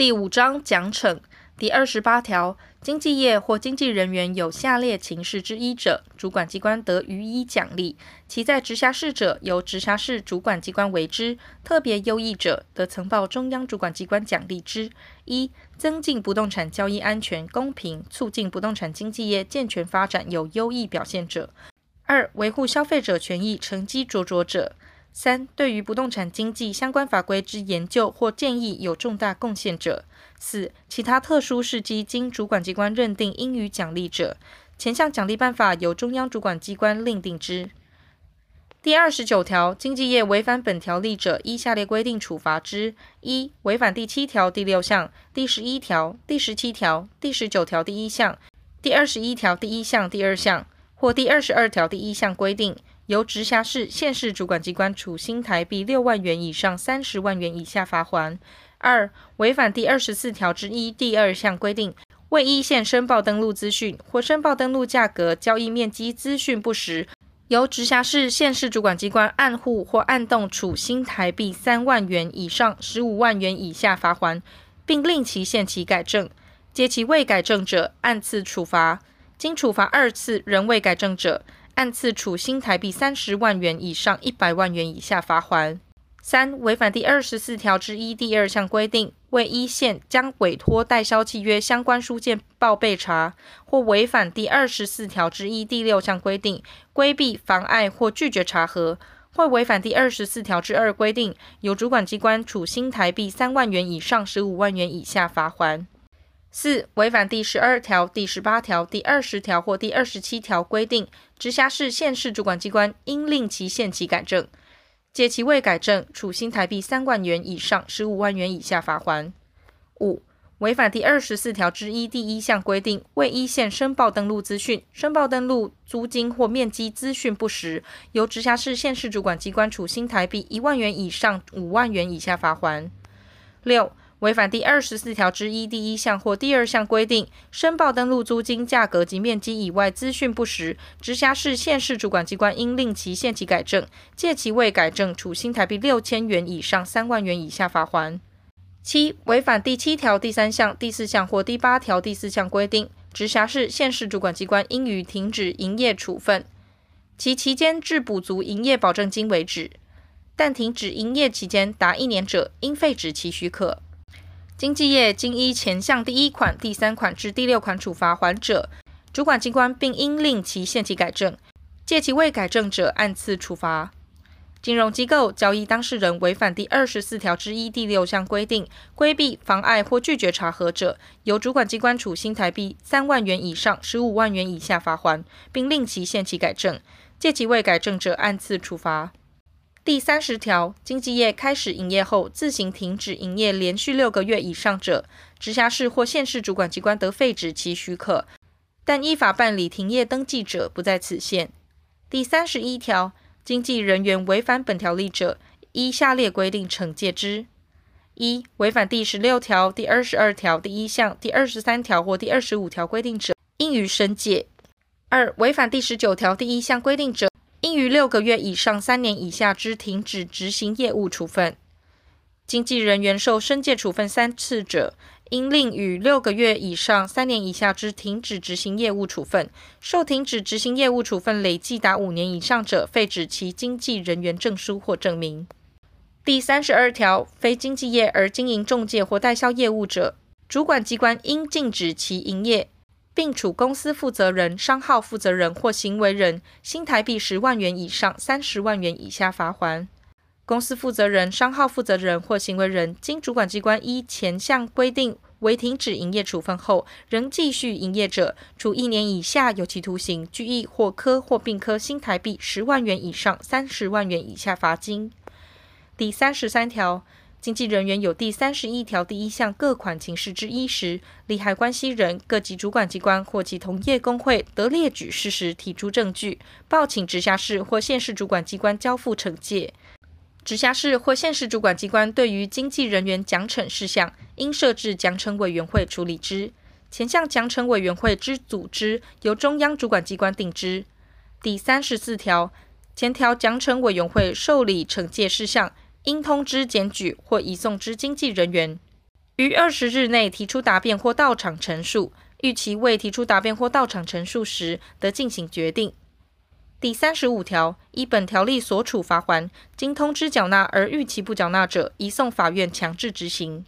第五章奖惩第二十八条，经纪业或经纪人员有下列情事之一者，主管机关得予以奖励。其在直辖市者，由直辖市主管机关为之；特别优异者，得呈报中央主管机关奖励之。一、增进不动产交易安全公平，促进不动产经纪业健全发展有优异表现者；二、维护消费者权益成绩卓卓者。三、对于不动产经纪相关法规之研究或建议有重大贡献者；四、其他特殊事迹经主管机关认定应予奖励者，前项奖励办法由中央主管机关另定之。第二十九条，经纪业违反本条例者，依下列规定处罚之：一、违反第七条第六项、第十一条、第十七条、第十九条第一项、第二十一条第一项第二项或第二十二条第一项规定。由直辖市、县市主管机关处新台币六万元以上三十万元以下罚锾。二、违反第二十四条之一第二项规定，未依线申报登录资讯或申报登录价格、交易面积资讯不实，由直辖市、县市主管机关按户或按栋处新台币三万元以上十五万元以下罚锾，并令其限期改正。届期未改正者，按次处罚；经处罚二次仍未改正者，按次处新台币三十万元以上一百万元以下罚锾。三、违反第二十四条之一第二项规定，未依线将委托代销契约相关书件报备查，或违反第二十四条之一第六项规定，规避、妨碍或拒绝查核，或违反第二十四条之二规定，由主管机关处新台币三万元以上十五万元以下罚锾。四、违反第十二条、第十八条、第二十条或第二十七条规定，直辖市、县市主管机关应令其限期改正，届期未改正，处新台币三万元以上十五万元以下罚锾。五、违反第二十四条之一第一项规定，未依线申报登录资讯，申报登录租金或面积资讯不实，由直辖市、县市主管机关处新台币一万元以上五万元以下罚锾。六、违反第二十四条之一第一项或第二项规定，申报登录租金价格及面积以外资讯不实，直辖市、县市主管机关应令其限期改正，届期未改正，处新台币六千元以上三万元以下罚锾。七、违反第七条第三项、第四项或第八条第四项规定，直辖市、县市主管机关应予停止营业处分，其期间至补足营业保证金为止，但停止营业期间达一年者，应废止其许可。经纪业经依前项第一款、第三款至第六款处罚还者，主管机关并应令其限期改正，届其未改正者按次处罚。金融机构交易当事人违反第二十四条之一第六项规定，规避、妨碍或拒绝查核者，由主管机关处新台币三万元以上十五万元以下罚锾，并令其限期改正，届其未改正者按次处罚。第三十条，经纪业开始营业后自行停止营业连续六个月以上者，直辖市或县市主管机关得废止其许可，但依法办理停业登记者不在此限。第三十一条，经纪人员违反本条例者，依下列规定惩戒之：一、违反第十六条、第二十二条第一项、第二十三条或第二十五条规定者，应予申诫；二、违反第十九条第一项规定者，应于六个月以上三年以下之停止执行业务处分。经纪人员受申诫处分三次者，应令予六个月以上三年以下之停止执行业务处分。受停止执行业务处分累计达五年以上者，废止其经纪人员证书或证明。第三十二条，非经纪业而经营中介或代销业务者，主管机关应禁止其营业。并处公司负责人、商号负责人或行为人新台币十万元以上三十万元以下罚锾。公司负责人、商号负责人或行为人经主管机关依前项规定为停止营业处分后，仍继续营业者，处一年以下有期徒刑、拘役或科或并科新台币十万元以上三十万元以下罚金。第三十三条。经纪人员有第三十一条第一项各款情事之一时，利害关系人各级主管机关或其同业工会得列举事实，提出证据，报请直辖市或县市主管机关交付惩戒。直辖市或县市主管机关对于经纪人员奖惩事项，应设置奖惩委员会处理之。前项奖惩委员会之组织由中央主管机关定之。第三十四条，前条奖惩委员会受理惩戒事项。应通知检举或移送之经纪人员，于二十日内提出答辩或到场陈述，逾期未提出答辩或到场陈述时，得进行决定。第三十五条，依本条例所处罚锾，经通知缴纳而逾期不缴纳者，移送法院强制执行。